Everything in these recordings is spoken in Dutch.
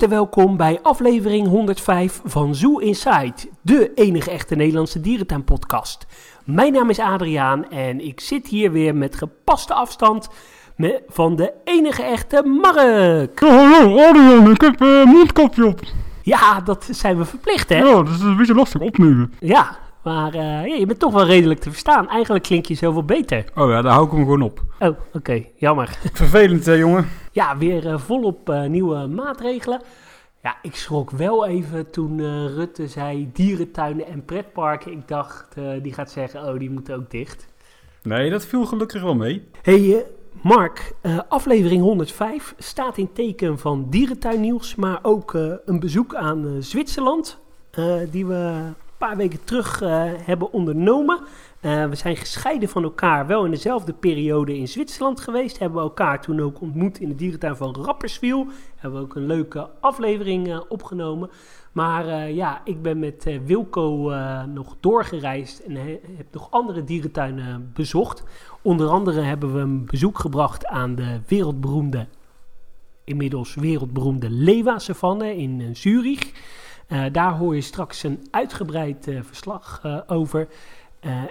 harte welkom bij aflevering 105 van Zoo Inside, de enige echte Nederlandse dierentuinpodcast. Mijn naam is Adriaan en ik zit hier weer met gepaste afstand met, van de enige echte Mark. hallo Adriaan, ik heb uh, mondkapje op. Ja, dat zijn we verplicht hè? Ja, dat is een beetje lastig opnemen. Ja, maar uh, ja, je bent toch wel redelijk te verstaan. Eigenlijk klink je zoveel beter. Oh ja, daar hou ik hem gewoon op. Oh, oké. Okay. Jammer. Vervelend hè, jongen. Ja, weer uh, volop uh, nieuwe maatregelen. Ja, ik schrok wel even toen Rutte zei dierentuinen en pretparken. Ik dacht, die gaat zeggen, oh, die moeten ook dicht. Nee, dat viel gelukkig wel mee. hey, Mark, aflevering 105 staat in teken van dierentuinnieuws, maar ook een bezoek aan Zwitserland. die we paar weken terug uh, hebben ondernomen. Uh, we zijn gescheiden van elkaar, wel in dezelfde periode in Zwitserland geweest. Hebben we elkaar toen ook ontmoet in de dierentuin van Rapperswil. Hebben we ook een leuke aflevering uh, opgenomen. Maar ja, ik ben met Wilco nog doorgereisd en he, heb nog andere dierentuinen bezocht. Onder andere hebben we een bezoek gebracht aan de wereldberoemde, inmiddels wereldberoemde Leeuwa-savanne in Zurich. Uh, daar hoor je straks een uitgebreid uh, verslag uh, over.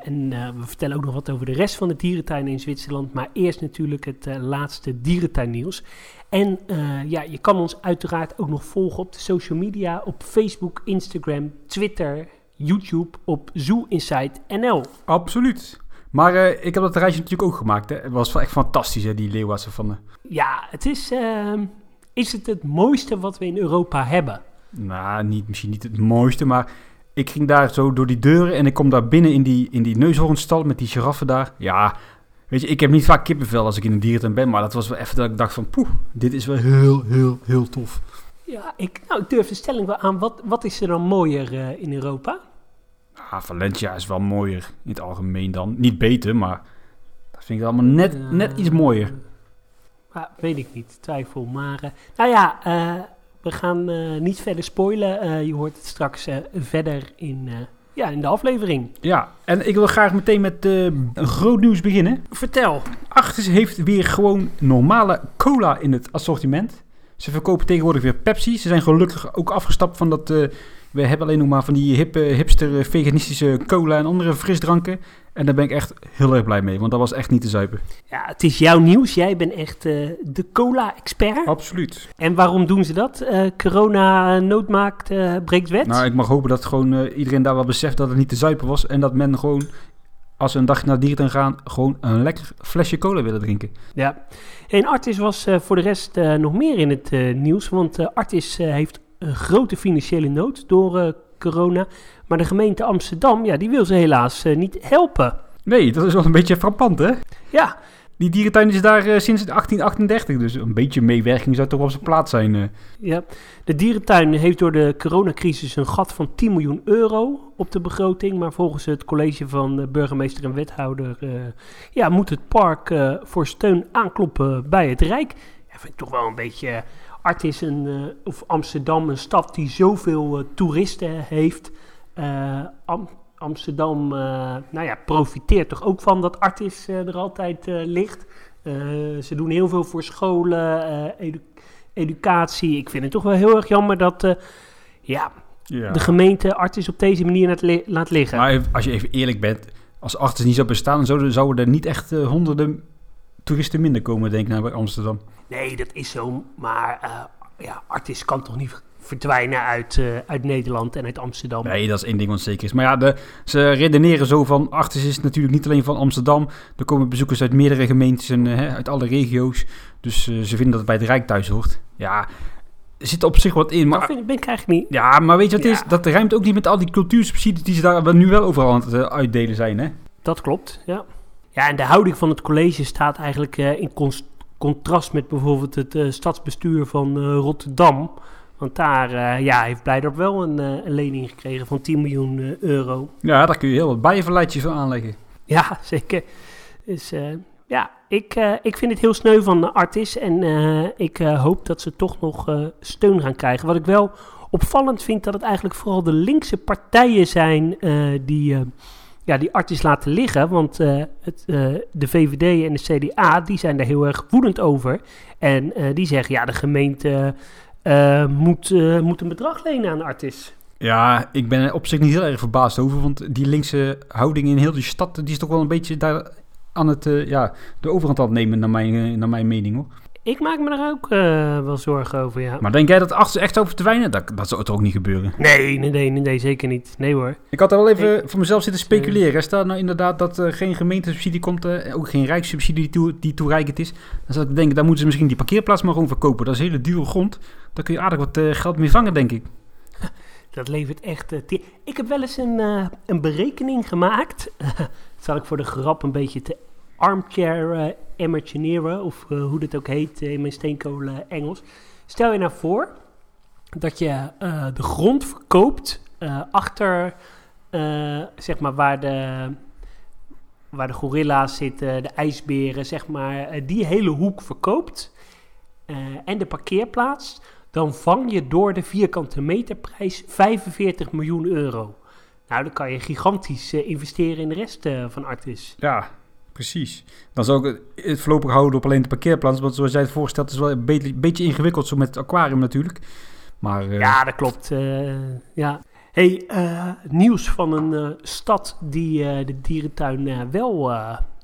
en we vertellen ook nog wat over de rest van de dierentuinen in Zwitserland. Maar eerst natuurlijk het laatste dierentuinnieuws. En ja, je kan ons uiteraard ook nog volgen op de social media. Op Facebook, Instagram, Twitter, YouTube, op Zoo Inside NL. Absoluut. Maar ik heb dat reisje natuurlijk ook gemaakt. Hè. Het was wel echt fantastisch, hè, die Leeuwarden van. Ja, het is, ehm, is het het mooiste wat we in Europa hebben nou, niet, misschien niet het mooiste, maar ik ging daar zo door die deuren en ik kom daar binnen in die, in die neushoornstal met die giraffen daar. Ja, weet je, ik heb niet vaak kippenvel als ik in een dierentuin ben, maar dat was wel even dat ik dacht van, poeh, dit is wel heel, heel, heel tof. Ja, ik, nou, ik durf de stelling wel aan. Wat, wat is er dan mooier uh, in Europa? Ah, Valencia is wel mooier in het algemeen dan. Niet beter, maar dat vind ik allemaal net, uh, net iets mooier. Uh, weet ik niet, twijfel. Maar, uh, nou ja, we gaan uh, niet verder spoilen. Uh, je hoort het straks uh, verder in, ja, in de aflevering. Ja, en ik wil graag meteen met groot nieuws beginnen. Vertel. Achtes heeft weer gewoon normale cola in het assortiment. Ze verkopen tegenwoordig weer Pepsi. Ze zijn gelukkig ook afgestapt van dat... we hebben alleen nog maar van die hippe, hipster, veganistische cola en andere frisdranken. En daar ben ik echt heel erg blij mee, want dat was echt niet te zuipen. Ja, het is jouw nieuws. Jij bent echt uh, de cola-expert. Absoluut. En waarom doen ze dat? Uh, corona noodmaakt, uh, breekt wet? Nou, ik mag hopen dat gewoon iedereen daar wel beseft dat het niet te zuipen was. En dat men gewoon, als ze een dag naar dierentuin gaan, gewoon een lekker flesje cola willen drinken. Ja. En Artis was voor de rest nog meer in het nieuws. Want Artis heeft een grote financiële nood door corona. Maar de gemeente Amsterdam, ja, die wil ze helaas uh, niet helpen. Nee, dat is wel een beetje frappant, hè? Ja. Die dierentuin is daar uh, sinds 1838, dus een beetje meewerking zou toch op zijn plaats zijn. Uh. Ja, de dierentuin heeft door de coronacrisis een gat van 10 miljoen euro op de begroting. Maar volgens het college van burgemeester en wethouder ja, moet het park voor steun aankloppen bij het Rijk. Ja, vind ik toch wel een beetje... Art is een, of Amsterdam, een stad die zoveel toeristen heeft... Uh, Am Amsterdam nou ja, profiteert toch ook van dat Artis er altijd ligt. ze doen heel veel voor scholen, edu educatie. Ik vind het toch wel heel erg jammer dat ja, ja. de gemeente Artis op deze manier laat, laat liggen. Maar als je even eerlijk bent, als Artis niet zou bestaan, zouden, zouden er niet echt honderden toeristen minder komen, denk ik, naar Amsterdam. Nee, dat is zo. Maar ja, Artis kan toch niet verdwijnen uit, uh, uit Nederland en uit Amsterdam. Nee, dat is één ding wat zeker is. Maar ja, de, ze redeneren zo van... Artis is natuurlijk niet alleen van Amsterdam. Er komen bezoekers uit meerdere gemeentes en uh, uit alle regio's. Dus uh, ze vinden dat het bij het Rijk thuis hoort. Ja, er zit op zich wat in. Maar, dat vind, ben ik eigenlijk niet. Ja, maar weet je wat ja. is? Dat ruimt ook niet met al die cultuursubsidies... die ze daar nu wel overal aan het uitdelen zijn, hè? Dat klopt, ja. Ja, en de houding van het college staat eigenlijk in contrast met bijvoorbeeld het stadsbestuur van Rotterdam... Want daar ja, heeft Blijdorp wel een, een, lening gekregen van 10 miljoen euro. Ja, daar kun je heel wat bijenverleidjes van aanleggen. Ja, zeker. Dus ja, ik, ik vind het heel sneu van Artis. En ik hoop dat ze toch nog steun gaan krijgen. Wat ik wel opvallend vind, dat het eigenlijk vooral de linkse partijen zijn die, ja, die Artis laten liggen. Want het, de VVD en de CDA, die zijn daar heel erg woedend over. En die zeggen, ja, de gemeente eh, moet, eh, moet een bedrag lenen aan Artis. Ja, ik ben er op zich niet heel erg verbaasd over. Want die linkse houding in heel die stad... die is toch wel een beetje daar aan het... eh, ja, de overhand aan het nemen, naar mijn, eh, naar mijn mening hoor. Ik maak me daar ook eh, wel zorgen over, ja. Maar denk jij dat achter echt over verdwijnen? Dat, dat zou toch ook niet gebeuren? Nee, nee, nee, nee, zeker niet. Nee hoor. Ik had er wel even voor mezelf zitten speculeren. Stel nou inderdaad dat er geen gemeentesubsidie komt, eh, ook geen rijkssubsidie die, toe, die toereikend is. Dan zou ik denken, dan moeten ze misschien die parkeerplaats maar gewoon verkopen. Dat is hele dure grond. Daar kun je aardig wat eh, geld mee vangen, denk ik. Dat levert echt... eh, ik heb wel eens een, eh, een berekening gemaakt. dat zal ik voor de grap een beetje te armchair imagineren. Of eh, hoe dat ook heet eh, in mijn steenkolen Engels. Stel je nou voor dat je eh, de grond verkoopt achter... zeg maar waar de... Waar de gorilla's zitten, de ijsberen, zeg maar, die hele hoek verkoopt. en de parkeerplaats dan vang je door de vierkante meterprijs 45 miljoen euro. Nou, dan kan je gigantisch investeren in de rest van Artis. Ja, precies. Dan zou ik het- voorlopig houden op alleen de parkeerplaats. Want zoals jij het voorstelt, is wel een beetje, beetje ingewikkeld zo met het aquarium natuurlijk. Maar eh, Ja, dat klopt. eh, ja. Hey, eh, nieuws van een eh, stad die eh, de dierentuin wel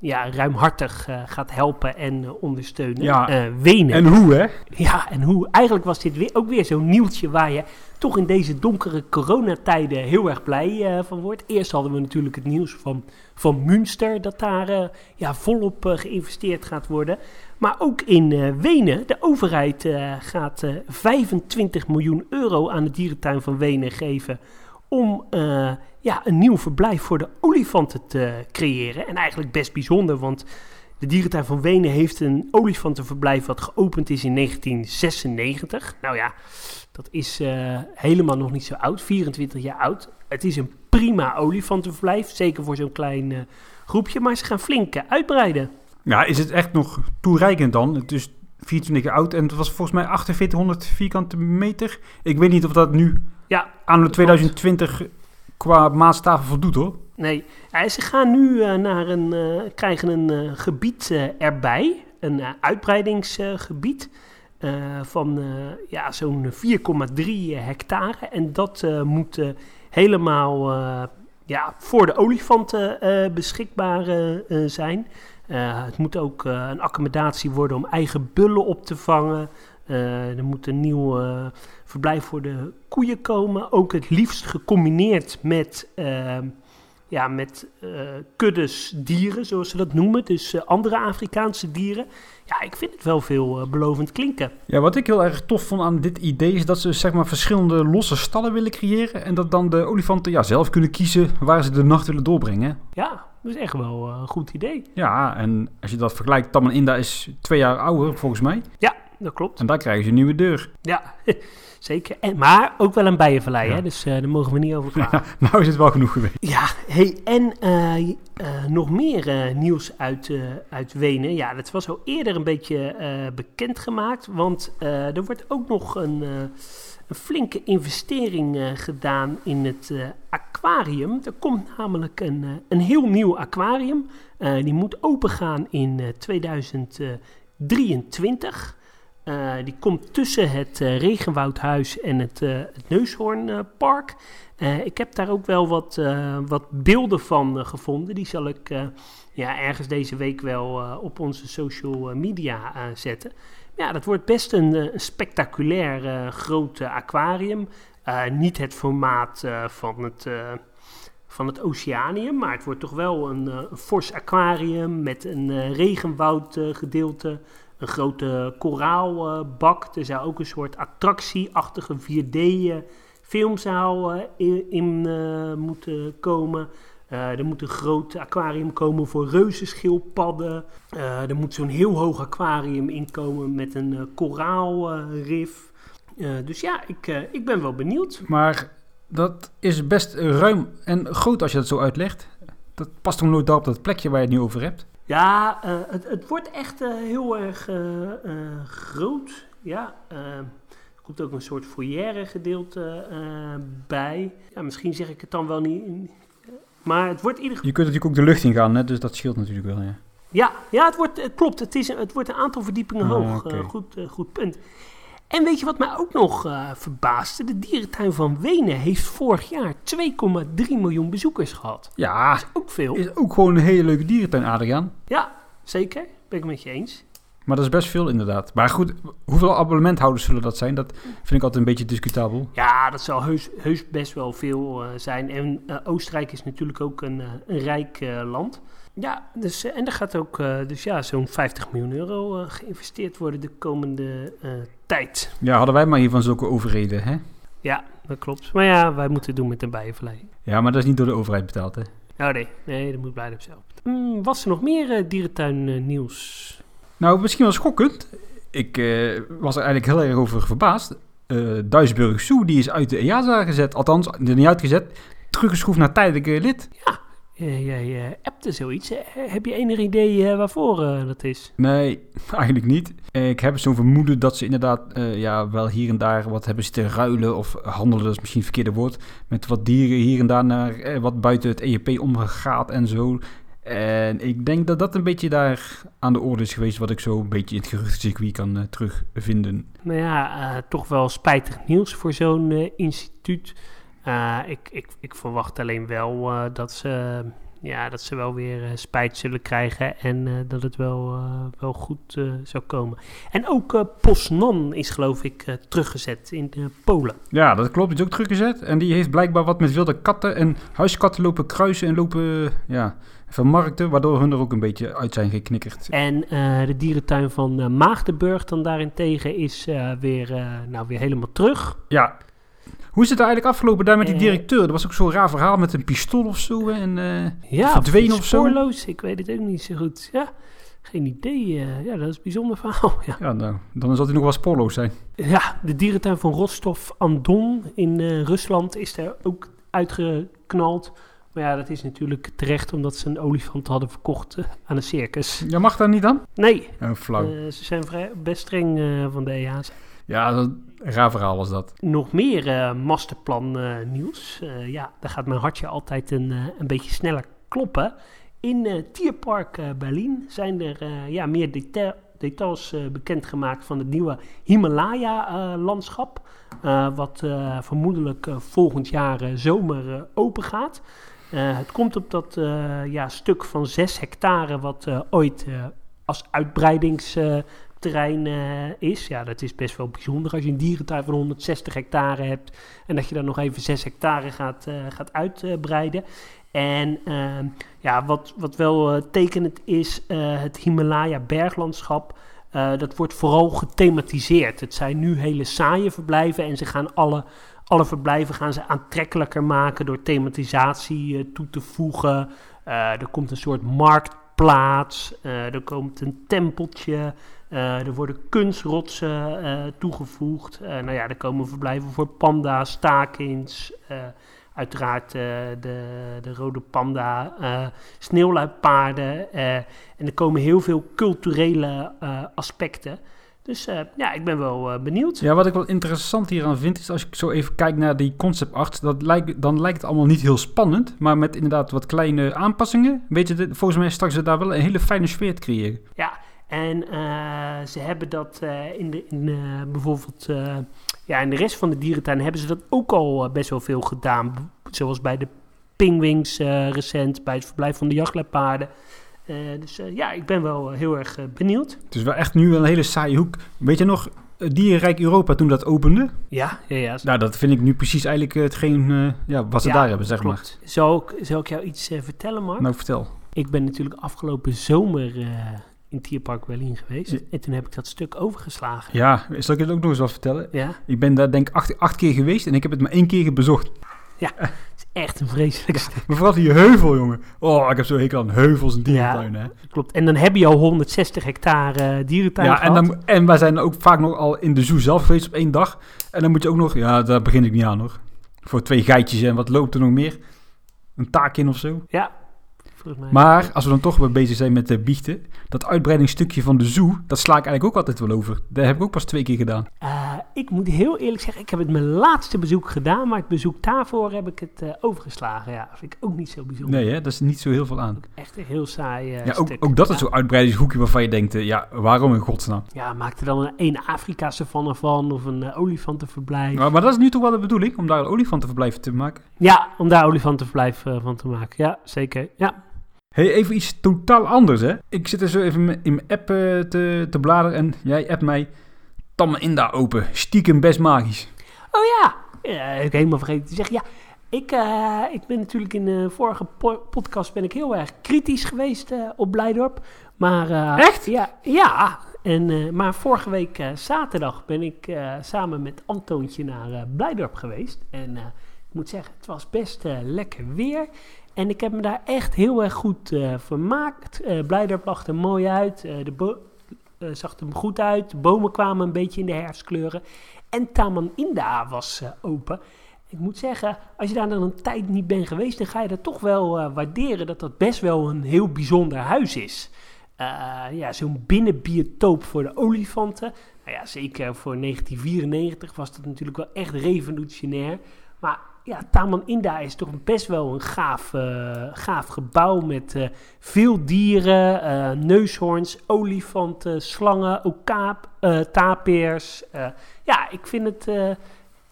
ja, ruimhartig gaat helpen en ondersteunen. Ja. Wenen. en hoe hè? Ja, en hoe eigenlijk was dit weer, ook weer zo'n nieuwtje waar je toch in deze donkere coronatijden heel erg blij van wordt. Eerst hadden we natuurlijk het nieuws van, van Münster, dat daar ja, volop geïnvesteerd gaat worden. Maar ook in eh, Wenen, de overheid eh, gaat eh, 25 miljoen euro aan de dierentuin van Wenen geven om eh, ja, een nieuw verblijf voor de olifanten te creëren. En eigenlijk best bijzonder, want de dierentuin van Wenen heeft een olifantenverblijf wat geopend is in 1996. Nou ja, dat is eh, helemaal nog niet zo oud, 24 jaar oud. Het is een prima olifantenverblijf, zeker voor zo'n klein eh, groepje, maar ze gaan flink eh, uitbreiden. Ja, is het echt nog toereikend dan? Het is 24 jaar oud en het was volgens mij 4800 vierkante meter. Ik weet niet of dat nu Ja, aan de dat 2020 qua maatstaven voldoet hoor. Nee, Ja, ze gaan nu eh, naar een, eh, krijgen een eh, gebied erbij, een uitbreidingsgebied van ja, zo'n 4,3 hectare. En dat moet helemaal ja, voor de olifanten beschikbaar zijn. Eh, het moet ook eh, een accommodatie worden om eigen bullen op te vangen. Eh, er moet een nieuw verblijf voor de koeien komen. Ook het liefst gecombineerd met, eh, ja, met kuddes dieren, zoals ze dat noemen. Dus andere Afrikaanse dieren. Ja, ik vind het wel veel belovend klinken. Ja, wat ik heel erg tof vond aan dit idee is dat ze zeg maar verschillende losse stallen willen creëren. En dat dan de olifanten ja, zelf kunnen kiezen waar ze de nacht willen doorbrengen. Ja, dat is echt wel eh, een goed idee. Ja, en als je dat vergelijkt, Tamaninda is twee jaar ouder volgens mij. Dat klopt. En daar krijgen ze een nieuwe deur. Ja, zeker. En, maar ook wel een bijenvallei, Ja. hè? dus eh, daar mogen we niet over praten. nou is het wel genoeg geweest. Ja, hey, en eh, nog meer nieuws uit, uit Wenen. Ja, dat was al eerder een beetje eh, bekendgemaakt, want er wordt ook nog een, een flinke investering eh, gedaan in het eh, aquarium. Er komt namelijk een, eh, een heel nieuw aquarium. Die moet opengaan in eh, 2023. Eh, die komt tussen het Regenwoudhuis en het, het Neushoornpark. Ik heb daar ook wel wat, wat beelden van gevonden. Die zal ik ja, ergens deze week wel op onze social media zetten. Ja, dat wordt best een, eh, een spectaculair eh, groot aquarium. Eh, niet het formaat van, het, van het Oceanium, maar het wordt toch wel een, fors aquarium met een eh, regenwoudgedeelte. een grote koraalbak. er zou ook een soort attractieachtige 4D-filmzaal eh, in, moeten komen. Eh, er moet een groot aquarium komen voor reuzenschildpadden. Eh, er moet zo'n heel hoog aquarium inkomen met een eh, koraalrif. Dus ja, ik, ik ben wel benieuwd. Maar dat is best ruim en groot als je dat zo uitlegt. Dat past toch nooit op dat plekje waar je het nu over hebt? Ja, het, het wordt echt heel erg groot. Ja, komt ook een soort foyer gedeelte bij. Ja, misschien zeg ik het dan wel niet. Maar het wordt in ieder geval. Je kunt natuurlijk ook de lucht in gaan, hè? dus dat scheelt natuurlijk wel. Ja. Ja, ja het, wordt, het klopt. Het, is, het wordt een aantal verdiepingen Ah, hoog. Eh, goed, eh, goed punt. En weet je wat mij ook nog uh, verbaasde? De dierentuin van Wenen heeft vorig jaar 2,3 miljoen bezoekers gehad. Ja, Dat is ook veel. is ook gewoon een hele leuke dierentuin, Adriaan. Ja, zeker. Ben ik met je eens. Maar dat is best veel inderdaad. Maar goed, hoeveel abonnementhouders zullen dat zijn? Dat vind ik altijd een beetje discutabel. Ja, dat zal heus, heus best wel veel uh, zijn. En uh, Oostenrijk is natuurlijk ook een, uh, een rijk land. Ja, dus, en er gaat ook dus ja, zo'n 50 miljoen euro geïnvesteerd worden de komende tijd. Ja, hadden wij maar hier van zulke overheden, hè? Ja, dat klopt. Maar ja, wij moeten het doen met een bijenverleiding. Ja, maar dat is niet door de overheid betaald, hè? Oh nee, nee, dat moet Blijdorp zelf. Mm, was er nog meer dierentuin nieuws? Nou, misschien wel schokkend. Ik uh, was er eigenlijk heel erg over verbaasd. Uh, Duisburg Zoo, die is uit de EASA gezet. Althans, er niet uitgezet. Teruggeschroefd naar tijdelijke lid. Ja, jij uh, appte zoiets. heb je enig idee waarvoor dat is? Nee, eigenlijk niet. ik heb zo'n vermoeden dat ze inderdaad ja, wel hier en daar wat hebben zitten ruilen. Of handelen, dat is misschien het verkeerde woord. Met wat dieren hier en daar naar wat buiten het EEP omgegaat en zo. En ik denk dat dat een beetje daar aan de orde is geweest, wat ik zo een beetje in het geruchtencircuit kan uh, terugvinden. Nou ja, uh, toch wel spijtig nieuws voor zo'n uh, instituut. ik, ik, ik verwacht alleen wel dat, ze, ja, dat ze wel weer spijt zullen krijgen en dat het wel, wel goed zou komen. En ook Poznan is geloof ik teruggezet in Polen. Ja, dat klopt, die is ook teruggezet. En die heeft blijkbaar wat met wilde katten en huiskatten lopen kruisen en lopen, ja vermarkten, waardoor hun er ook een beetje uit zijn geknikkerd. En de dierentuin van Maagdenburg dan daarentegen is weer, nou, weer helemaal terug. Ja. Hoe is het eigenlijk afgelopen daar met die directeur? Dat was ook zo'n raar verhaal met een pistool of zo en ja, verdwenen of, of zo. spoorloos, ik weet het ook niet zo goed. Ja, geen idee. ja, dat is een bijzonder verhaal. Ja, ja nou, dan zal hij nog wel spoorloos zijn. Ja, de dierentuin van Rostov-Andon in Rusland is er ook uitgeknald maar ja, dat is natuurlijk terecht omdat ze een olifant hadden verkocht aan een circus. Ja, mag dat niet dan? Nee. Oh, flauw. Ze zijn vrij, best streng van de EA's. Ja, dat, een raar verhaal was dat. Nog meer masterplan nieuws. ja, daar gaat mijn hartje altijd een, een beetje sneller kloppen. In Tierpark Berlin zijn er ja, meer detail, details bekendgemaakt van het nieuwe Himalaya-landschap. wat vermoedelijk volgend jaar zomer open gaat. Uh, het komt op dat uh, ja, stuk van 6 hectare wat uh, ooit als uitbreidingsterrein is. Ja, dat is best wel bijzonder als je een dierentuin van 160 hectare hebt en dat je dan nog even 6 hectare gaat, gaat uitbreiden. En ja, wat, wat wel tekenend is, het Himalaya berglandschap. dat wordt vooral gethematiseerd. Het zijn nu hele saaie verblijven en ze gaan alle alle verblijven gaan ze aantrekkelijker maken door thematisatie toe te voegen. Er komt een soort marktplaats, er komt een tempeltje, er worden kunstrotsen toegevoegd. nou ja, er komen verblijven voor panda's, stakins, uiteraard de, de rode panda, sneeuwluipaarden. en er komen heel veel culturele aspecten. Dus uh, ja, ik ben wel uh, benieuwd. Ja, wat ik wel interessant hieraan vind, is als ik zo even kijk naar die concept art, dat lijkt, dan lijkt het allemaal niet heel spannend, maar met inderdaad wat kleine aanpassingen, weet je, volgens mij straks daar wel een hele fijne sfeer te creëren. Ja, en uh, ze hebben dat in, de, in bijvoorbeeld, ja, in de rest van de dierentuin hebben ze dat ook al best wel veel gedaan. Zoals bij de pingwings recent, bij het verblijf van de jachtlepaarden. Uh, dus uh, ja, ik ben wel heel erg benieuwd. Het is wel echt nu wel een hele saaie hoek. Weet je nog, Dierenrijk Europa toen dat opende? Ja, ja, ja. Nou, dat vind ik nu precies eigenlijk hetgeen ja, wat ze ja, daar hebben, zeg klopt. maar. Zal ik, zal ik jou iets vertellen, Mark? Nou, vertel. Ik ben natuurlijk afgelopen zomer in Tierpark Berlin geweest. Ja. En toen heb ik dat stuk overgeslagen. Ja, zal ik het ook nog eens wat vertellen? Ja. Ik ben daar denk ik acht, acht keer geweest en ik heb het maar één keer bezocht. Ja, het is echt een vreselijk stuk. Maar vooral die heuvel, jongen. Oh, ik heb zo hekel aan heuvels en dierentuin, ja, hè. klopt. En dan heb je al 160 hectare dierentuin Ja, en, dan, en wij zijn ook vaak nog al in de zoo zelf geweest op één dag. En dan moet je ook nog... Ja, daar begin ik niet aan, hoor. Voor twee geitjes en wat loopt er nog meer? Een taak in of zo? Ja, volgens mij. Maar als we dan toch weer bezig zijn met de biechten, dat uitbreidingsstukje van de zoo, dat sla ik eigenlijk ook altijd wel over. Dat heb ik ook pas twee keer gedaan. Eh, ik moet heel eerlijk zeggen, ik heb het mijn laatste bezoek gedaan, maar het bezoek daarvoor heb ik het eh, overgeslagen. Ja, vind ik ook niet zo bijzonder. Nee, hè, dat is niet zo heel veel aan. Echt een heel saai eh, Ja, ook, stuk. ook dat is Ja. zo'n uitbreidingshoekje waarvan je denkt, ja, waarom in godsnaam? Ja, maak er dan een, een Afrika-savanne van of een olifantenverblijf. Maar, maar dat is nu toch wel de bedoeling, om daar een olifantenverblijf te maken? Ja, om daar olifantenverblijf van te maken. Ja, zeker. Ja. Hey, even iets totaal anders, hè. Ik zit er zo even in mijn app eh, te, te bladeren en jij appt mij Tamme Inda open. Stiekem best magisch. Oh ja, ja heb ik helemaal vergeten te zeggen. Ja, ik, eh, ik ben natuurlijk in de vorige po- podcast ben ik heel erg kritisch geweest eh, op Blijdorp. Maar, eh, Echt? Ja, ja. En, eh, maar vorige week eh, zaterdag ben ik eh, samen met Antoontje naar eh, Blijdorp geweest. En eh, ik moet zeggen, het was best eh, lekker weer. En ik heb me daar echt heel erg goed eh, vermaakt. Eh Blijdorp lag er mooi uit. eh, de eh, zag er goed uit. De bomen kwamen een beetje in de herfstkleuren. En Taman Inda was eh, open. Ik moet zeggen, als je daar dan een tijd niet bent geweest, dan ga je dat toch wel eh, waarderen dat dat best wel een heel bijzonder huis is. Eh, ja, zo'n binnenbiotoop voor de olifanten. Nou ja, zeker voor 1994 was dat natuurlijk wel echt revolutionair. Maar ja, Taman Inda is toch best wel een gaaf, eh, gaaf gebouw met eh, veel dieren, eh, neushoorns, olifanten, slangen, ook kaap, eh, tapirs. Ja, ik vind het...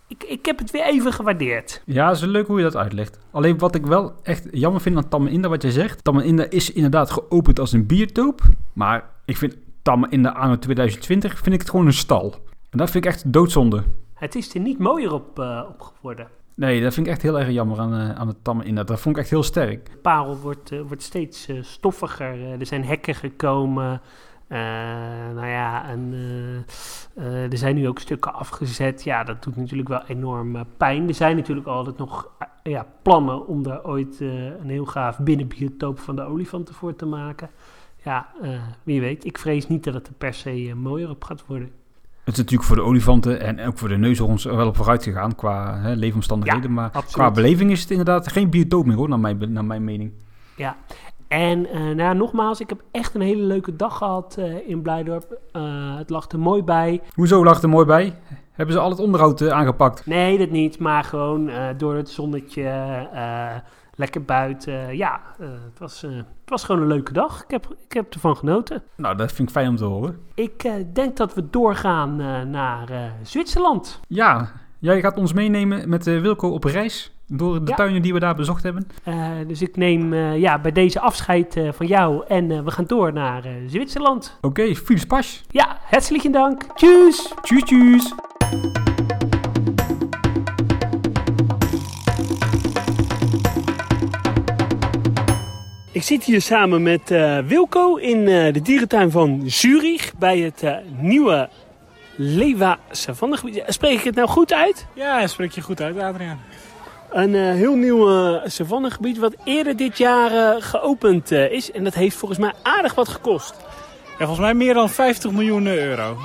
ik, ik heb het weer even gewaardeerd. Ja, het is leuk hoe je dat uitlegt. Alleen wat ik wel echt jammer vind aan Tamme Inda, wat jij zegt. Tamme Inda is inderdaad geopend als een biotoop. Maar ik vind Tamme Inda anno 2020 vind ik het gewoon een stal. En dat vind ik echt doodzonde. Het is er niet mooier op, op geworden. Nee, dat vind ik echt heel erg jammer aan, eh, aan het Tamme Inda. Dat vond ik echt heel sterk. Parel wordt, eh, wordt steeds eh, stoffiger. Er zijn hekken gekomen. Nou ja, er zijn nu ook stukken afgezet. Ja, dat doet natuurlijk wel enorm pijn. Er zijn natuurlijk altijd nog ja, plannen om daar ooit een heel gaaf binnenbiotoop van de olifanten voor te maken. Ja, wie weet. Ik vrees niet dat het er per se mooier op gaat worden. Het is natuurlijk voor de olifanten en ook voor de neushoorns wel op vooruit gegaan qua hè, leefomstandigheden. maar absoluut. qua beleving is het inderdaad geen biotoop meer hoor, naar mijn, naar mijn mening. En eh, nou, ja, nogmaals, ik heb echt een hele leuke dag gehad eh, in Blijdorp. Eh, het lag er mooi bij. Hoezo lag er mooi bij? Hebben ze al het onderhoud aangepakt? Nee, dat niet, maar gewoon door het zonnetje, lekker buiten. Ja, eh, het, was, eh, het was gewoon een leuke dag. Ik heb, ik heb ervan genoten. Nou, dat vind ik fijn om te horen. Ik eh, denk dat we doorgaan naar Zwitserland. Ja, jij gaat ons meenemen met Wilco op reis door de Ja. tuinen die we daar bezocht hebben. Dus ik neem ja, bij deze afscheid van jou en we gaan door naar Zwitserland. Oké, viel Spasch. Ja, herzlichen dank. Tschüss. Tjus, tjus. Zit hier samen met eh, Wilco in eh, de dierentuin van Zurich bij het eh, nieuwe Lewa Savannegebied. Spreek ik het nou goed uit? Ja, spreek je goed uit, Adriaan. Een heel nieuw savannegebied wat eerder dit jaar geopend is. En dat heeft volgens mij aardig wat gekost. Ja, volgens mij meer dan 50 miljoen euro.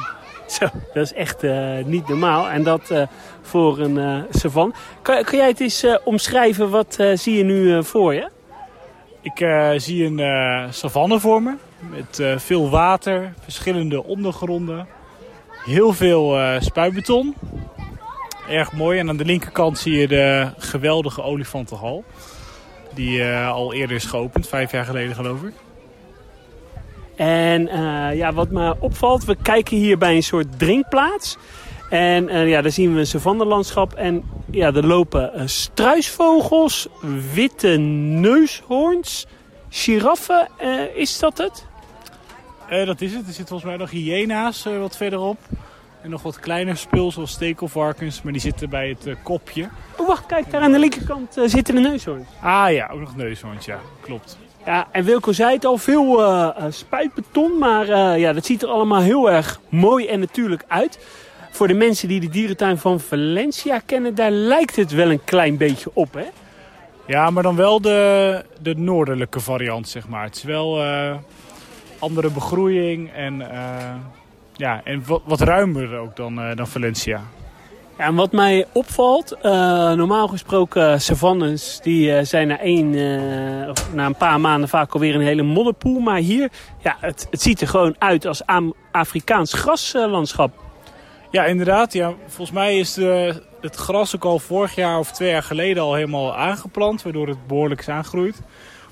Zo, dat is echt niet normaal. En dat voor een savan. Kan, kan jij het eens omschrijven? Wat zie je nu voor je? Ik eh, zie een eh, savanne voor me. Met eh, veel water, verschillende ondergronden. Heel veel spuitbeton. Erg mooi. En aan de linkerkant zie je de geweldige olifantenhal. Die al eerder is geopend, vijf jaar geleden geloof ik. En ja, wat me opvalt, we kijken hier bij een soort drinkplaats. En eh, ja, daar zien we een savannelandschap. En ja, er lopen eh, struisvogels, witte neushoorns, giraffen. eh, is dat het? Dat is het. Er zitten volgens mij nog hyena's wat verderop. En nog wat kleiner spul zoals stekelvarkens. Maar die zitten bij het kopje. Oh, wacht, kijk, daar aan de linkerkant zitten de neushoorns. Ah ja, ook nog neushoorns, ja. Klopt. Ja, en Wilco zei het al, veel spuitbeton. Maar ja, dat ziet er allemaal heel erg mooi en natuurlijk uit. Voor de mensen die de dierentuin van Valencia kennen, daar lijkt het wel een klein beetje op, hè? Ja, maar dan wel de, de noordelijke variant, zeg maar. Het is wel eh, andere begroeiing en, eh, ja, en wat, wat ruimer ook dan, eh, dan Valencia. Ja, en wat mij opvalt, uh, normaal gesproken savannes die uh, zijn na, één, uh, of na een paar maanden vaak alweer een hele modderpoel. Maar hier, ja, het, het ziet er gewoon uit als Afrikaans graslandschap. Ja, inderdaad. Ja, volgens mij is de, het gras ook al vorig jaar of twee jaar geleden al helemaal aangeplant. Waardoor het behoorlijk is aangegroeid.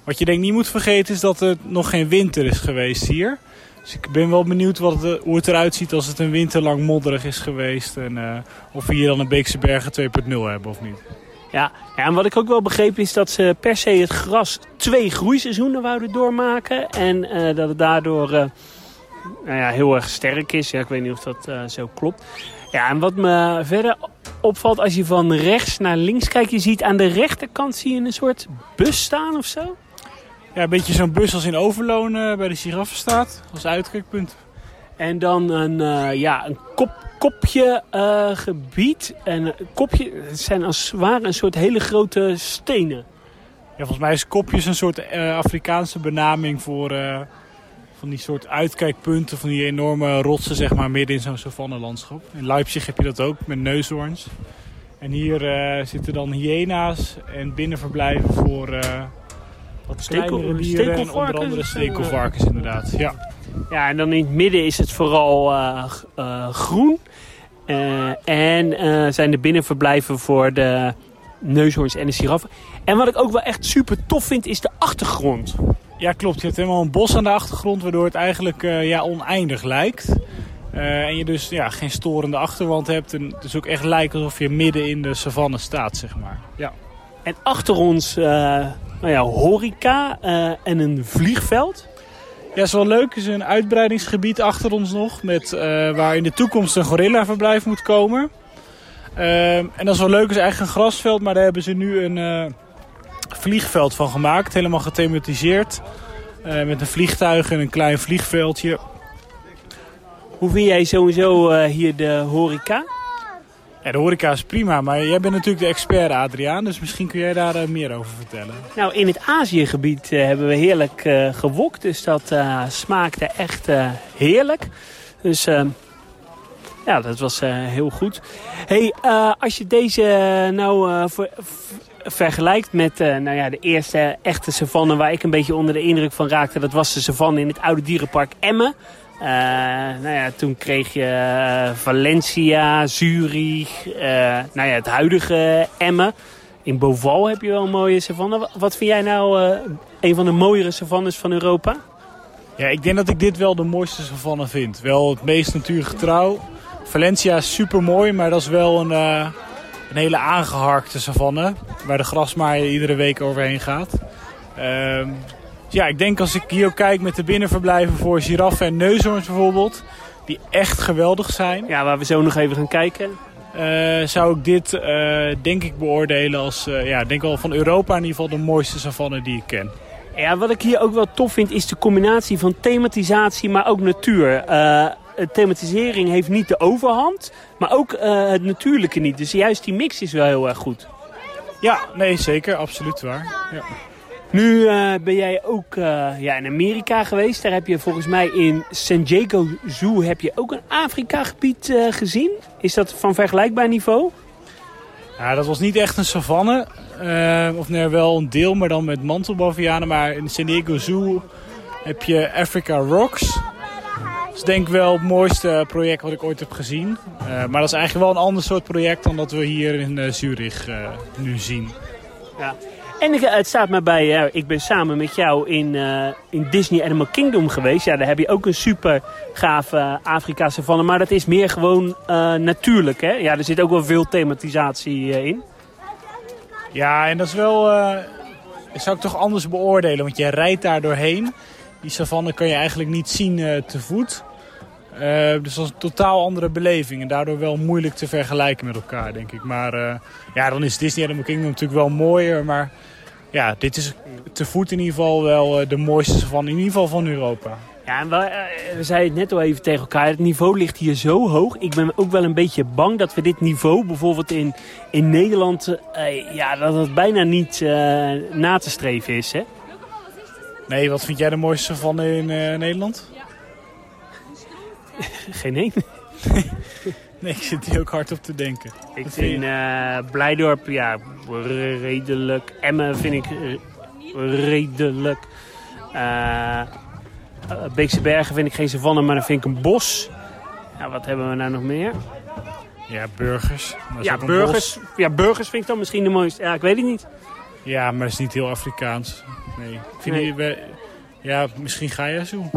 Wat je denk niet moet vergeten is dat er nog geen winter is geweest hier. Dus ik ben wel benieuwd wat hoe het eruit ziet als het een winter lang modderig is geweest. En uh, of we hier dan een Beekse Bergen 2.0 hebben of niet. Ja, en wat ik ook wel begrepen is dat ze per se het gras twee groeiseizoenen wouden doormaken. En uh, dat het daardoor uh, nou ja, heel erg sterk is. Ja, ik weet niet of dat zo klopt. Ja, en wat me verder opvalt als je van rechts naar links kijkt. Je ziet aan de rechterkant zie je een soort bus staan of zo. Ja, een beetje zo'n bus als in Overloon uh, bij de giraffen staat. Als uitkijkpunt. En dan een, uh, ja, een kop, kopje uh, gebied. En een kopje, het zijn als het ware een soort hele grote stenen. Ja, volgens mij is kopjes een soort Afrikaanse benaming voor van die soort uitkijkpunten. Van die enorme rotsen zeg maar midden in zo'n savannelandschap. In Leipzig heb je dat ook met neushoorns. En hier zitten dan hyena's en binnenverblijven voor wat kleinere dieren en onder andere stekelvarkens inderdaad. Ja. ja, en dan in het midden is het vooral uh, uh, groen. Uh, en zijn de binnenverblijven voor de neushoorns en de giraffen. En wat ik ook wel echt super tof vind is de achtergrond. Ja, klopt. Je hebt helemaal een bos aan de achtergrond, waardoor het eigenlijk ja, oneindig lijkt. Uh, en je dus ja, geen storende achterwand hebt. En het is ook echt lijkt alsof je midden in de savanne staat, zeg maar. Ja. En achter ons nou ja, horeca uh, en een vliegveld. Ja, is wel leuk. Er is een uitbreidingsgebied achter ons nog. Met, uh, waar in de toekomst een gorillaverblijf moet komen. Uh, en dat is wel leuk. Is eigenlijk een grasveld. Maar daar hebben ze nu een uh, vliegveld van gemaakt. Helemaal gethematiseerd. met een vliegtuig en een klein vliegveldje. Hoe vind jij sowieso hier de horeca? Ja, de horeca is prima, maar jij bent natuurlijk de expert Adriaan, dus misschien kun jij daar uh, meer over vertellen. Nou, in het Aziëgebied hebben we heerlijk gewokt, dus dat smaakte echt heerlijk. Dus ja, dat was heel goed. hey, als je deze nou voor, vergelijkt met nou ja, de eerste echte savanne waar ik een beetje onder de indruk van raakte, dat was de savanne in het oude dierenpark Emmen. Uh, nou ja, toen kreeg je uh, Valencia, Zurich, nou ja, het huidige Emmen. In Boval heb je wel een mooie savanne. Wat vind jij nou een van de mooiere savannes van Europa? Ja, ik denk dat ik dit wel de mooiste savanne vind. Wel het meest natuurgetrouw. Valencia is super mooi, maar dat is wel een, een hele aangeharkte savanne. Waar de grasmaaier iedere week overheen gaat. Ehm, ja, ik denk als ik hier ook kijk met de binnenverblijven voor giraffen en neushoorns bijvoorbeeld. Die echt geweldig zijn. Ja, waar we zo nog even gaan kijken. Uh, zou ik dit uh, denk ik beoordelen als, uh, ja, denk wel van Europa in ieder geval de mooiste savanne die ik ken. Ja, wat ik hier ook wel tof vind is de combinatie van thematisatie, maar ook natuur. De thematisering heeft niet de overhand, maar ook het natuurlijke niet. Dus juist die mix is wel heel erg goed. Ja, nee, zeker. Absoluut waar. Ja. Nu uh, ben jij ook uh, ja, in Amerika geweest. Daar heb je volgens mij in San Diego Zoo heb je ook een Afrika-gebied uh, gezien. Is dat van vergelijkbaar niveau? Ja, dat was niet echt een savanne. of nee, wel een deel, maar dan met mantelbavianen. Maar in San Diego Zoo heb je Africa Rocks. Is denk ik wel het mooiste project wat ik ooit heb gezien. maar dat is eigenlijk wel een ander soort project dan dat we hier in Zurich nu zien. Ja. En het staat me bij, ik ben samen met jou in, uh, in Disney Animal Kingdom geweest. Ja, daar heb je ook een super gave uh, Afrika savanne. Maar dat is meer gewoon uh, natuurlijk, hè? Ja, er zit ook wel veel thematisatie in. Ja, en dat is wel... dat zou ik toch anders beoordelen. Want je rijdt daar doorheen. Die savanne kan je eigenlijk niet zien te voet. Dus dat is een totaal andere beleving. En daardoor wel moeilijk te vergelijken met elkaar, denk ik. Maar ja, dan is Disney Animal Kingdom natuurlijk wel mooier. Maar ja, dit is te voet in ieder geval wel eh, de mooiste van, in ieder geval van Europa. Ja, en we, eh, we zeiden het net al even tegen elkaar. Het niveau ligt hier zo hoog. Ik ben ook wel een beetje bang dat we dit niveau bijvoorbeeld in, in Nederland... Uh, ja, dat het bijna niet uh, na te streven is, hè? Nee, wat vind jij de mooiste van in uh, Nederland? Geen één. Nee, ik zit hier ook hard op te denken. Ik Wat vind eh, Blijdorp, ja, redelijk. Emmen vind ik eh, redelijk. Eh, Beekse Bergen vind ik geen savanne, maar dan vind ik een bos. Ja, wat hebben we nou nog meer? Ja, burgers. Ja burgers, ja, burgers vind ik dan misschien de mooiste. Ja, ik weet het niet. Ja, maar dat is niet heel Afrikaans. Nee. Vind Nee. we- ja, misschien ga je zo.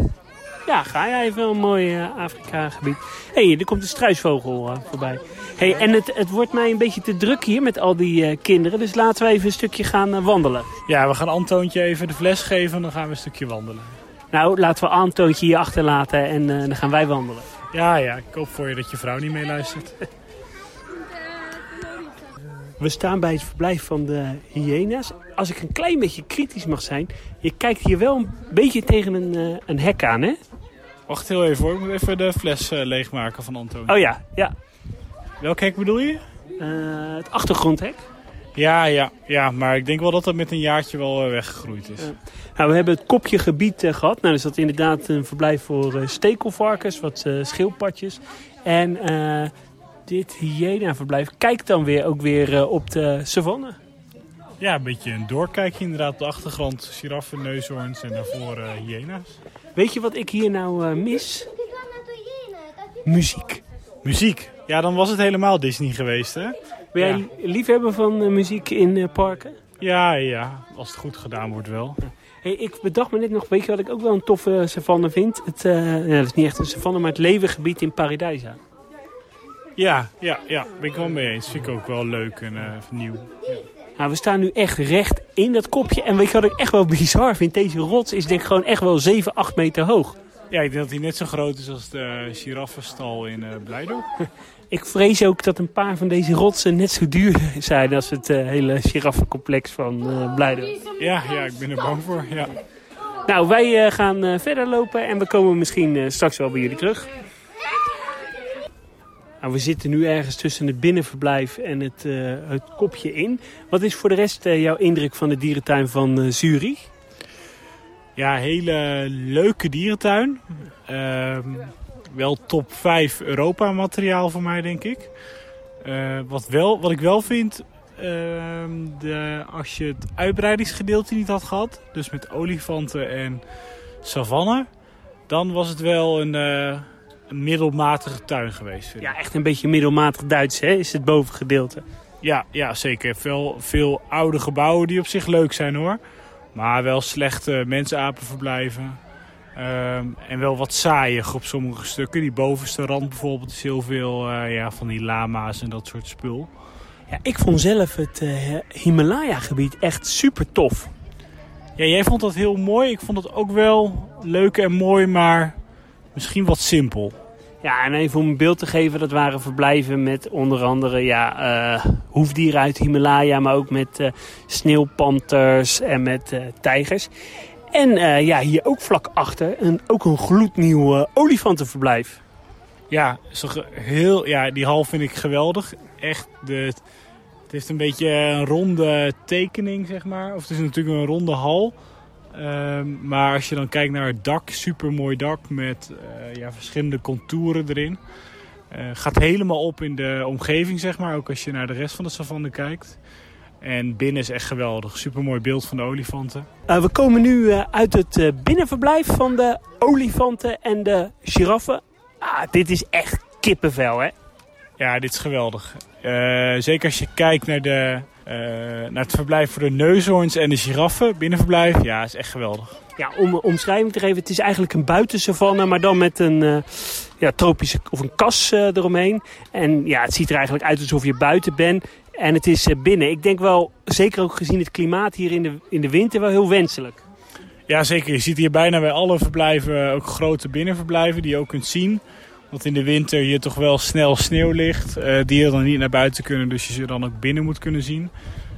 Ja, ga jij even een mooi eh, Afrika-gebied. Hé, hey, er komt een struisvogel eh, voorbij. Hey, en het, het wordt mij een beetje te druk hier met al die eh, kinderen. Dus laten we even een stukje gaan wandelen. Ja, we gaan Antoontje even de fles geven en dan gaan we een stukje wandelen. Nou, laten we Antoontje hier achterlaten en dan gaan wij wandelen. Ja, ja, ik hoop voor je dat je vrouw niet meeluistert. We staan bij het verblijf van de hyena's. Als ik een klein beetje kritisch mag zijn, je kijkt hier wel een beetje tegen een, een hek aan, hè? Wacht heel even hoor, ik moet even de fles eh, leegmaken van Antoon. Oh ja, ja. Welk hek bedoel je? Eh, het achtergrondhek. Ja, ja, ja, maar ik denk wel dat dat met een jaartje wel eh, weggegroeid is. Nou, we hebben het kopje gebied eh, gehad. Nou, dus dat inderdaad een verblijf voor stekelvarkens, wat schildpadjes. En dit hyena-verblijf kijkt dan weer ook weer op de savanne. Ja, een beetje een doorkijkje inderdaad op de achtergrond. Giraffen, neushoorns en daarvoor hyena's. Weet je wat ik hier nou eh, mis? Muziek. Muziek. Ja, dan was het helemaal Disney geweest, hè? Ben jij Ja. liefhebber van eh, muziek in eh, parken? Ja, ja. Als het goed gedaan wordt wel. Hey, ik bedacht me net nog, weet je wat ik ook wel een toffe savanne vind? Het, ja, dat is niet echt een savanne, maar het levengebied in Paradijsa. Ja, ja, ja. Ben ik wel mee eens. Vind ik ook wel leuk en nieuw. Nou, we staan nu echt recht in dat kopje. En weet je wat ik echt wel bizar vind? Deze rots is denk ik gewoon echt wel 7, 8 meter hoog. Ja, ik denk dat hij net zo groot is als de giraffenstal in eh Blijdorp. Ik vrees ook dat een paar van deze rotsen net zo duur zijn als het eh, hele giraffencomplex van eh Blijdorp. Ja, ja, ik ben er bang voor. Ja. Nou, wij gaan verder lopen en we komen misschien straks wel bij jullie terug. Nou, we zitten nu ergens tussen het binnenverblijf en het, eh, het kopje in. Wat is voor de rest eh, jouw indruk van de dierentuin van eh, Zurich? Ja, hele leuke dierentuin. Ehm, wel top 5 Europa materiaal voor mij, denk ik. Wat, wel, wat ik wel vind, ehm, de, als je het uitbreidingsgedeelte niet had gehad, dus met olifanten en savanne, dan was het wel een, een middelmatige tuin geweest. Ja, echt een beetje middelmatig Duits, hè? Is het bovengedeelte. Ja, ja zeker. Veel, veel oude gebouwen die op zich leuk zijn hoor. Maar wel slechte mensapenverblijven. Ehm en wel wat saaiig op sommige stukken. Die bovenste rand bijvoorbeeld is heel veel eh, ja, van die lama's en dat soort spul. Ja, ik vond zelf het eh, Himalaya-gebied echt super tof. Ja, jij vond dat heel mooi. Ik vond het ook wel leuk en mooi, maar misschien wat simpel. Ja, en even om een beeld te geven, dat waren verblijven met onder andere ja, eh, hoefdieren uit Himalaya, maar ook met eh, sneeuwpanters en met eh, tijgers. En ja, hier ook vlak achter een, ook een gloednieuw olifantenverblijf. Ja, heel, ja, die hal vind ik geweldig. Echt, de, het heeft een beetje een ronde tekening, zeg maar. Of het is natuurlijk een ronde hal. Ehm, maar als je dan kijkt naar het dak, super mooi dak met eh, ja, verschillende contouren erin. Eh, gaat helemaal op in de omgeving, zeg maar. Ook als je naar de rest van de savanne kijkt. En binnen is echt geweldig. Super mooi beeld van de olifanten. Eh, we komen nu uit het binnenverblijf van de olifanten en de giraffen. Ah, dit is echt kippenvel, hè? Ja, dit is geweldig. Zeker als je kijkt naar, de, eh, naar het verblijf voor de neushoorns en de giraffen, binnenverblijf. Ja, is echt geweldig. Ja, om een omschrijving te geven, het is eigenlijk een buitensavanne, maar dan met een eh, ja, tropische of een kas eh, eromheen. En ja, het ziet er eigenlijk uit alsof je buiten bent. En het is binnen. Ik denk wel, zeker ook gezien het klimaat hier in de, in de winter, wel heel wenselijk. Ja, zeker. Je ziet hier bijna bij alle verblijven ook grote binnenverblijven die je ook kunt zien. Want in de winter hier toch wel snel sneeuw ligt. eh dieren dan niet naar buiten kunnen, dus je ze dan ook binnen moet kunnen zien.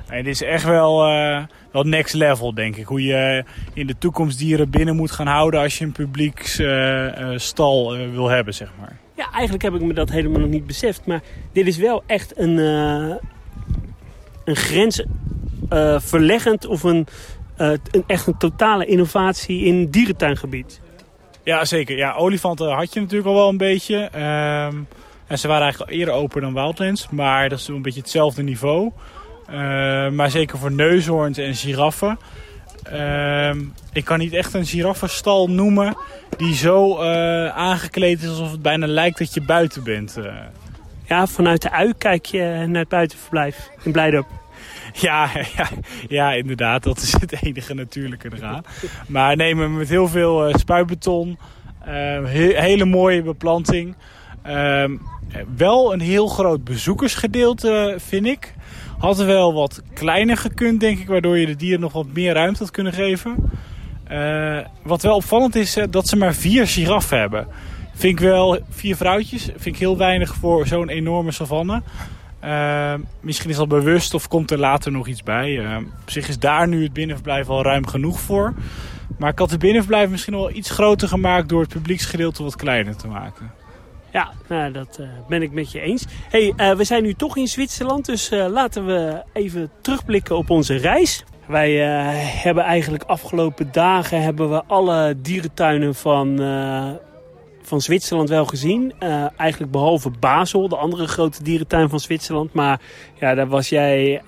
En dit is echt wel, eh, wel next level, denk ik. Hoe je in de toekomst dieren binnen moet gaan houden als je een publieksstal eh, wil hebben, zeg maar. Ja, eigenlijk heb ik me dat helemaal nog niet beseft. Maar dit is wel echt een, een grens verleggend of een, een, echt een totale innovatie in dierentuingebied. Ja, zeker. Ja, olifanten had je natuurlijk al wel een beetje. Ehm, En ze waren eigenlijk al eerder open dan Wildlands, maar dat is een beetje hetzelfde niveau. Uh, maar zeker voor neushoorns en giraffen. Uh, ik kan niet echt een giraffenstal noemen die zo uh, aangekleed is alsof het bijna lijkt dat je buiten bent. Uh. Ja, vanuit de ui kijk je naar het buitenverblijf in Blijdorp. Ja, ja, ja, inderdaad. Dat is het enige natuurlijke eraan. Maar nee, met heel veel uh, spuitbeton. He hele mooie beplanting. Ehm, wel een heel groot bezoekersgedeelte, vind ik. Had wel wat kleiner gekund, denk ik, waardoor je de dieren nog wat meer ruimte had kunnen geven. Uh, wat wel opvallend is, dat ze maar vier giraffen hebben. Vind ik wel, vier vrouwtjes, vind ik heel weinig voor zo'n enorme savanne. Uh, misschien is dat bewust of komt er later nog iets bij. op zich is daar nu het binnenverblijf al ruim genoeg voor. Maar ik had het binnenverblijf misschien wel iets groter gemaakt door het publieksgedeelte wat kleiner te maken. Ja, nou, dat uh, ben ik met je eens. hey, uh, we zijn nu toch in Zwitserland, dus uh, laten we even terugblikken op onze reis. Wij hebben eigenlijk afgelopen dagen hebben we alle dierentuinen van, van Zwitserland wel gezien. eigenlijk behalve Basel, de andere grote dierentuin van Zwitserland. Maar ja, daar was jij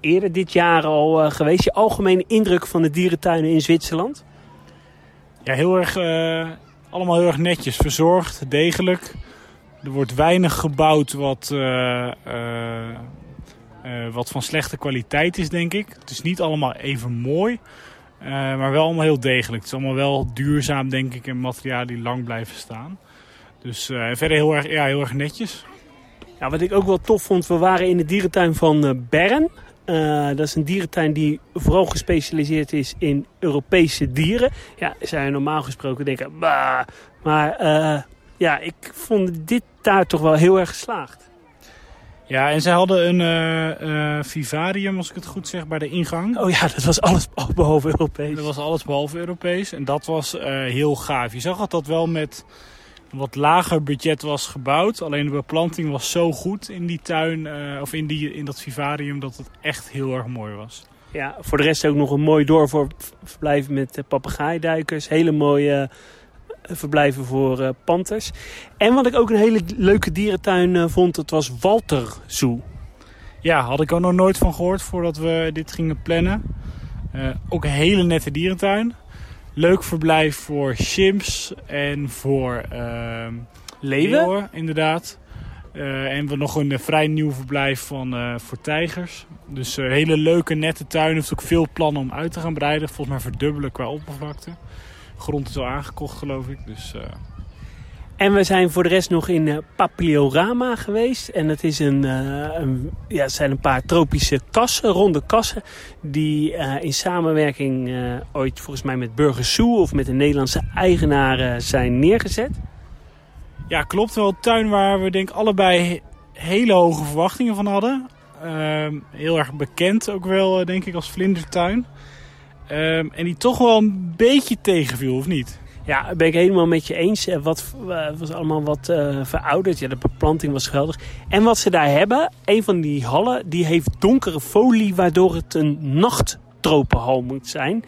eerder dit jaar al geweest. Je algemene indruk van de dierentuinen in Zwitserland? Ja, heel erg allemaal heel erg netjes verzorgd, degelijk. Er wordt weinig gebouwd wat, wat van slechte kwaliteit is, denk ik. Het is niet allemaal even mooi, maar wel allemaal heel degelijk. Het is allemaal wel duurzaam, denk ik, en materialen die lang blijven staan. Dus verder heel erg, ja, heel erg netjes. Ja, wat ik ook wel tof vond, we waren in de dierentuin van Bern. Uh, dat is een dierentuin die vooral gespecialiseerd is in Europese dieren. Ja, zijn normaal gesproken denken, bah, maar ja, ik vond dit daar toch wel heel erg geslaagd. Ja, en zij hadden een uh, vivarium, als ik het goed zeg, bij de ingang. Oh ja, dat was alles behalve Europees. Dat was alles behalve Europees. En dat was heel gaaf. Je zag dat dat wel met een wat lager budget was gebouwd. Alleen de beplanting was zo goed in die tuin, of in, die, in dat vivarium, dat het echt heel erg mooi was. Ja, voor de rest ook nog een mooi doorverblijf met papegaaiduikers. Hele mooie verblijven voor uh, panters. En wat ik ook een hele leuke dierentuin uh, vond, dat was Walter Zoo. Ja, had ik ook nog nooit van gehoord voordat we dit gingen plannen. Uh, ook een hele nette dierentuin. Leuk verblijf voor chimps en voor ehm, leeuwen. leeuwen. inderdaad. en we nog een vrij nieuw verblijf van, voor tijgers. Dus hele leuke, nette tuin. heeft ook veel plannen om uit te gaan breiden. Volgens mij verdubbelen qua oppervlakte grond is al aangekocht, geloof ik. Dus, uh... En we zijn voor de rest nog in uh, Papiliorama geweest. En dat is een, een, ja, het zijn een paar tropische kassen, ronde kassen. Die in samenwerking ooit volgens mij met Burger Zoo of met de Nederlandse eigenaren zijn neergezet. Ja, klopt. Wel een tuin waar we denk allebei hele hoge verwachtingen van hadden. Ehm, heel erg bekend ook wel, denk ik, als vlindertuin. Um, en die toch wel een beetje tegenviel, of niet? Ja, ben ik helemaal met je eens. Wat uh, was allemaal wat uh, verouderd. Ja, de beplanting was geweldig. En wat ze daar hebben, een van die hallen, die heeft donkere folie, waardoor het een nachttropenhal moet zijn.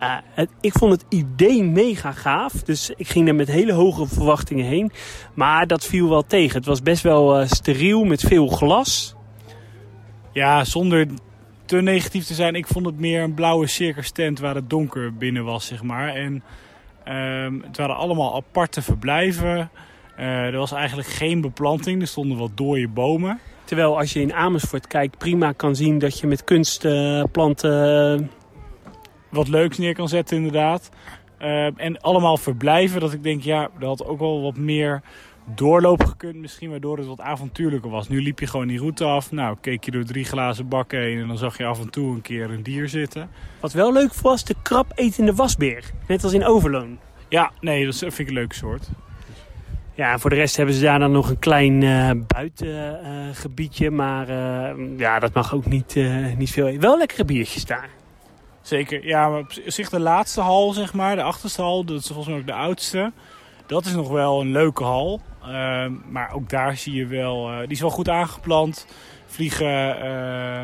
Uh, het, ik vond het idee mega gaaf. Dus ik ging er met hele hoge verwachtingen heen. Maar dat viel wel tegen. Het was best wel steriel met veel glas. Ja, zonder te negatief te zijn. Ik vond het meer een blauwe circus tent waar het donker binnen was, zeg maar. En um, het waren allemaal aparte verblijven. Uh, er was eigenlijk geen beplanting. Er stonden wat dode bomen. Terwijl als je in Amersfoort kijkt, prima kan zien dat je met kunstplanten... Uh, wat leuks neer kan zetten, inderdaad. Uh, en allemaal verblijven dat ik denk, ja, er had ook wel wat meer doorloop gekund misschien, waardoor het wat avontuurlijker was. Nu liep je gewoon die route af. Nou, keek je door drie glazen bakken heen en dan zag je af en toe een keer een dier zitten. Wat wel leuk was, de krab etende wasbeer. Net als in Overloon. Ja, nee, dat vind ik een leuke soort. Ja, voor de rest hebben ze daar dan nog een klein uh, buitengebiedje. Uh, maar uh, ja, dat mag ook niet, niet veel. Wel lekkere biertjes daar. Zeker, ja, maar op zich de laatste hal, zeg maar, de achterste hal, dat is volgens mij ook de oudste. Dat is nog wel een leuke hal. Uh, maar ook daar zie je wel, uh, die is wel goed aangeplant. Vliegen uh,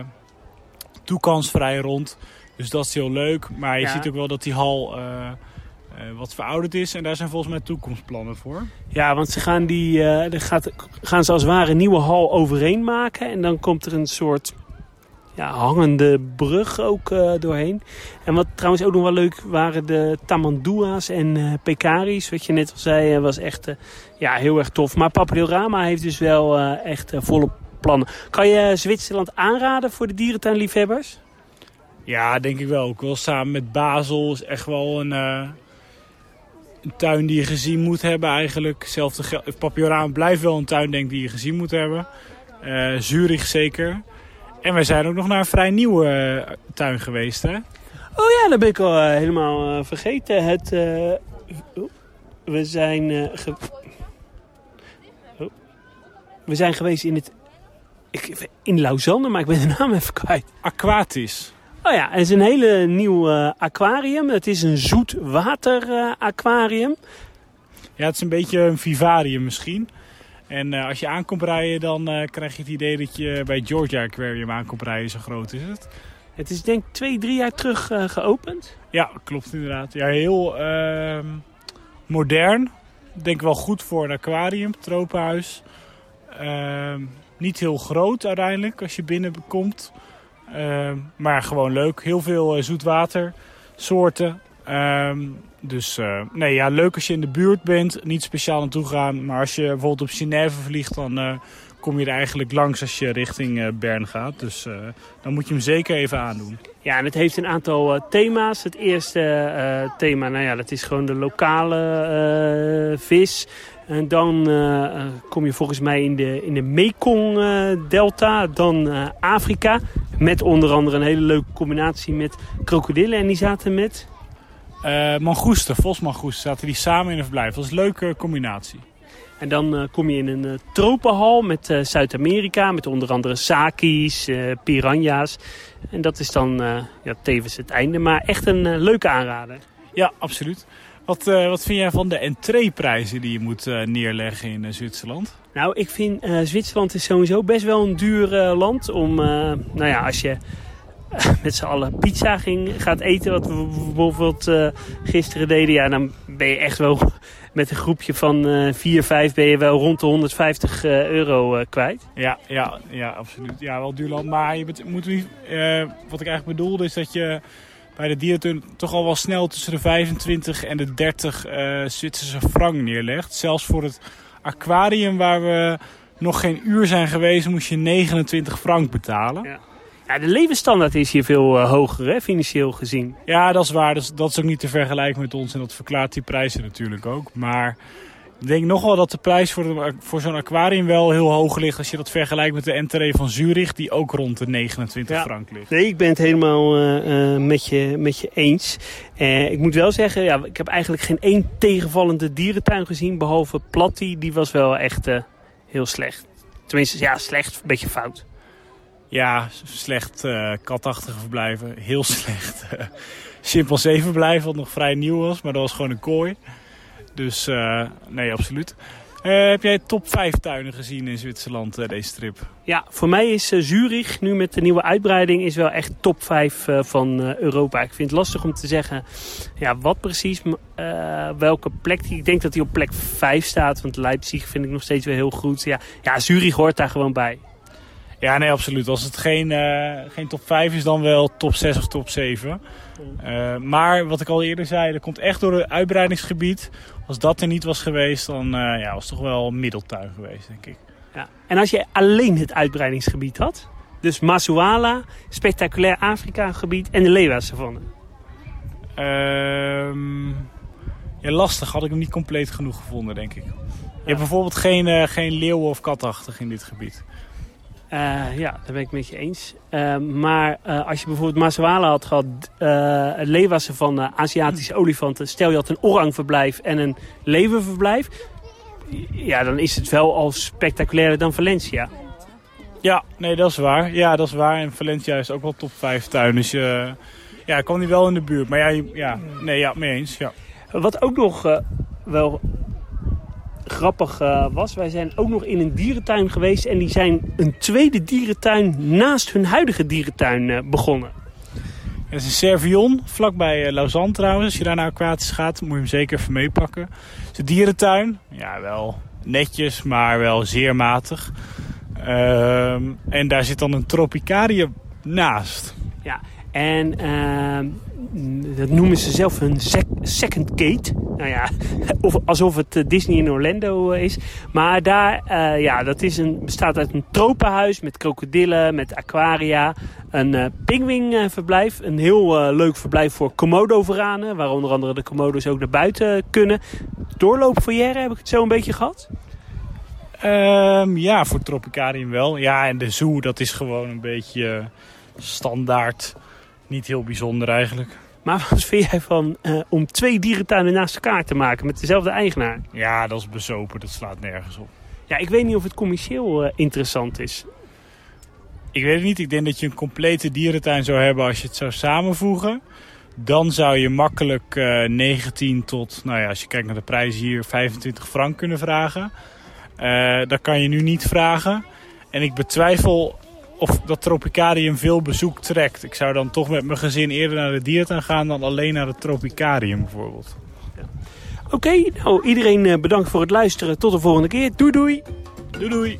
toekansvrij rond. Dus dat is heel leuk. Maar je ja. ziet ook wel dat die hal eh, wat verouderd is. En daar zijn volgens mij toekomstplannen voor. Ja, want ze gaan, die, eh er gaat, gaan ze als het ware een nieuwe hal overheen maken. En dan komt er een soort ja, hangende brug ook eh, doorheen. En wat trouwens ook nog wel leuk waren de tamandua's en eh pekaris. Wat je net al zei, eh, was echt ja, heel erg tof. Maar Papadiorama heeft dus wel echt volle plannen. Kan je Zwitserland aanraden voor de dierentuinliefhebbers? Ja, denk ik wel. Ook wel samen met Basel is echt wel een, tuin die je gezien moet hebben eigenlijk. Papiorama blijft wel een tuin denk ik, die je gezien moet hebben. Zurich zeker. En wij zijn ook nog naar een vrij nieuwe eh, tuin geweest hè. Oh ja, dat ben ik al eh, helemaal eh, vergeten. Het, we zijn oh. we zijn geweest in het ik, in Lausanne, maar ik ben de naam even kwijt. Aquatis. Oh ja, het is een hele nieuw aquarium. Het is een zoetwater eh, aquarium. Ja, het is een beetje een vivarium misschien. En eh, als je aankomt rijden, dan eh, krijg je het idee dat je bij Georgia Aquarium aankomt rijden. Zo groot is het. Het is denk ik twee, drie jaar terug eh, geopend. Ja, klopt inderdaad. Ja, heel ehm, modern. Denk wel goed voor een aquarium, tropenhuis. Ehm, niet heel groot uiteindelijk als je binnenkomt. Ehm, maar gewoon leuk. Heel veel eh, Ehm, dus eh, nee, ja, leuk als je in de buurt bent. Niet speciaal naartoe gaan. Maar als je bijvoorbeeld op Genève vliegt, dan eh, kom je er eigenlijk langs als je richting eh, Bern gaat. Dus dan moet je hem zeker even aandoen. Ja, en het heeft een aantal thema's. Het eerste thema, nou ja, dat is gewoon de lokale vis. En dan kom je volgens mij in de, in de Mekong-delta. dan Afrika. Met onder andere een hele leuke combinatie met krokodillen. En die zaten met... Eh mangoesten, vosmangoesten, zaten die samen in een verblijf. Dat is een leuke combinatie. En dan eh, kom je in een eh, tropenhal met Zuid-Amerika. Met onder andere sakis, piranha's. En dat is dan ja, tevens het einde. Maar echt een leuke aanrader. Ja, absoluut. Wat, wat vind jij van de entreeprijzen die je moet neerleggen in Zwitserland? Nou, ik vind Zwitserland is sowieso best wel een duur land om, nou ja, als je met z'n allen pizza ging, gaat eten, wat we bijvoorbeeld eh, gisteren deden, ja, dan ben je echt wel met een groepje van eh 4, 5 ben je wel rond de 150 eh, euro eh, kwijt. Ja, ja, ja, absoluut. Ja, wel duur land. Maar je moet niet, wat ik eigenlijk bedoelde is dat je bij de dierentuin toch al wel snel tussen de 25 en de 30 eh, Zwitserse frank neerlegt. Zelfs voor het aquarium waar we nog geen uur zijn geweest, moest je 29 frank betalen. Ja. Ja, de levensstandaard is hier veel eh, hoger, hè, financieel gezien. Ja, dat is waar. Dat is, dat is ook niet te vergelijken met ons en dat verklaart die prijzen natuurlijk ook. Maar ik denk nog wel dat de prijs voor, de- voor zo'n aquarium wel heel hoog ligt als je dat vergelijkt met de entree van Zurich, die ook rond de 29 Ja. frank ligt. Nee, ik ben het helemaal eh, eh, met, je, met je eens. Ik moet wel zeggen, ja, ik heb eigenlijk geen één tegenvallende dierentuin gezien. Behalve Platty, die was wel echt heel slecht. Tenminste, ja, slecht, een beetje fout. Ja, slecht eh, katachtige verblijven. Heel slecht. eh chimpansee verblijf, wat nog vrij nieuw was, maar dat was gewoon een kooi. Dus eh, nee, absoluut. Eh, heb jij top 5 tuinen gezien in Zwitserland, deze trip? Ja, voor mij is eh, Zurich nu met de nieuwe uitbreiding is wel echt top 5 eh, van Europa. Ik vind het lastig om te zeggen ja, wat precies, welke plek. Ik denk dat hij op plek 5 staat, want Leipzig vind ik nog steeds wel heel goed. Ja, ja Zurich hoort daar gewoon bij. Ja, nee, absoluut. Als het geen, eh, geen top 5 is, dan wel top 6 of top 7. Eh, maar wat ik al eerder zei, dat komt echt door het uitbreidingsgebied. Als dat er niet was geweest, dan eh, ja, was het toch wel middeltuin geweest, denk ik. Ja. En als je alleen het uitbreidingsgebied had, dus Masuala, spectaculair Afrika gebied en de Lewa-savanne. Ehm, ja, lastig. Had ik hem niet compleet genoeg gevonden, denk ik. Je hebt bijvoorbeeld geen, geen leeuwen of katachtig in dit gebied. Eh, ja, daar ben ik met je eens. Eh, maar eh, als je bijvoorbeeld Masuala had gehad, eh het Lewa-savanne, Aziatische olifanten, stel je had een orangverblijf en een leeuwenverblijf, ja, dan is het wel al spectaculairder dan Valencia. Ja, nee, dat is waar. Ja, dat is waar. En Valencia is ook wel top 5 tuin. Dus ja, kwam die wel in de buurt. Maar ja, ja nee, ja, mee eens. Ja. Wat ook nog wel grappig eh, was, wij zijn ook nog in een dierentuin geweest en die zijn een tweede dierentuin naast hun huidige dierentuin eh, begonnen. Het is een Servion, vlakbij Lausanne trouwens. Als je daar naar Aquatisch gaat, moet je hem zeker even meepakken. Het is een dierentuin. Ja, wel netjes, maar wel zeer matig. Ehm, en daar zit dan een tropicarium naast. En ehm, dat noemen ze zelf een second gate. Nou ja, of, alsof het eh, Disney in Orlando eh, is. Maar daar, uh, ja, dat is een, bestaat uit een tropenhuis met krokodillen, met aquaria. Een uh. Een heel leuk verblijf voor komodo-veranen. Waar onder andere de komodo's ook naar buiten kunnen. Doorloopfoyer heb ik het zo een beetje gehad. Um, ja, voor Tropicarium wel. Ja, en de zoo, dat is gewoon een beetje standaard. Niet heel bijzonder eigenlijk. Maar wat vind jij van uh, om twee dierentuinen naast elkaar te maken met dezelfde eigenaar? Ja, dat is bezopen. Dat slaat nergens op. Ja, ik weet niet of het commercieel uh, interessant is. Ik weet het niet. Ik denk dat je een complete dierentuin zou hebben als je het zou samenvoegen. Dan zou je makkelijk uh, 19 tot, nou ja, als je kijkt naar de prijzen hier, 25 frank kunnen vragen. dat kan je nu niet vragen. En ik betwijfel of dat Tropicarium veel bezoek trekt. Ik zou dan toch met mijn gezin eerder naar de dierentuin gaan dan alleen naar het Tropicarium bijvoorbeeld. Ja. Oké, okay, nou iedereen bedankt voor het luisteren. Tot de volgende keer. Doei doei. Doei doei.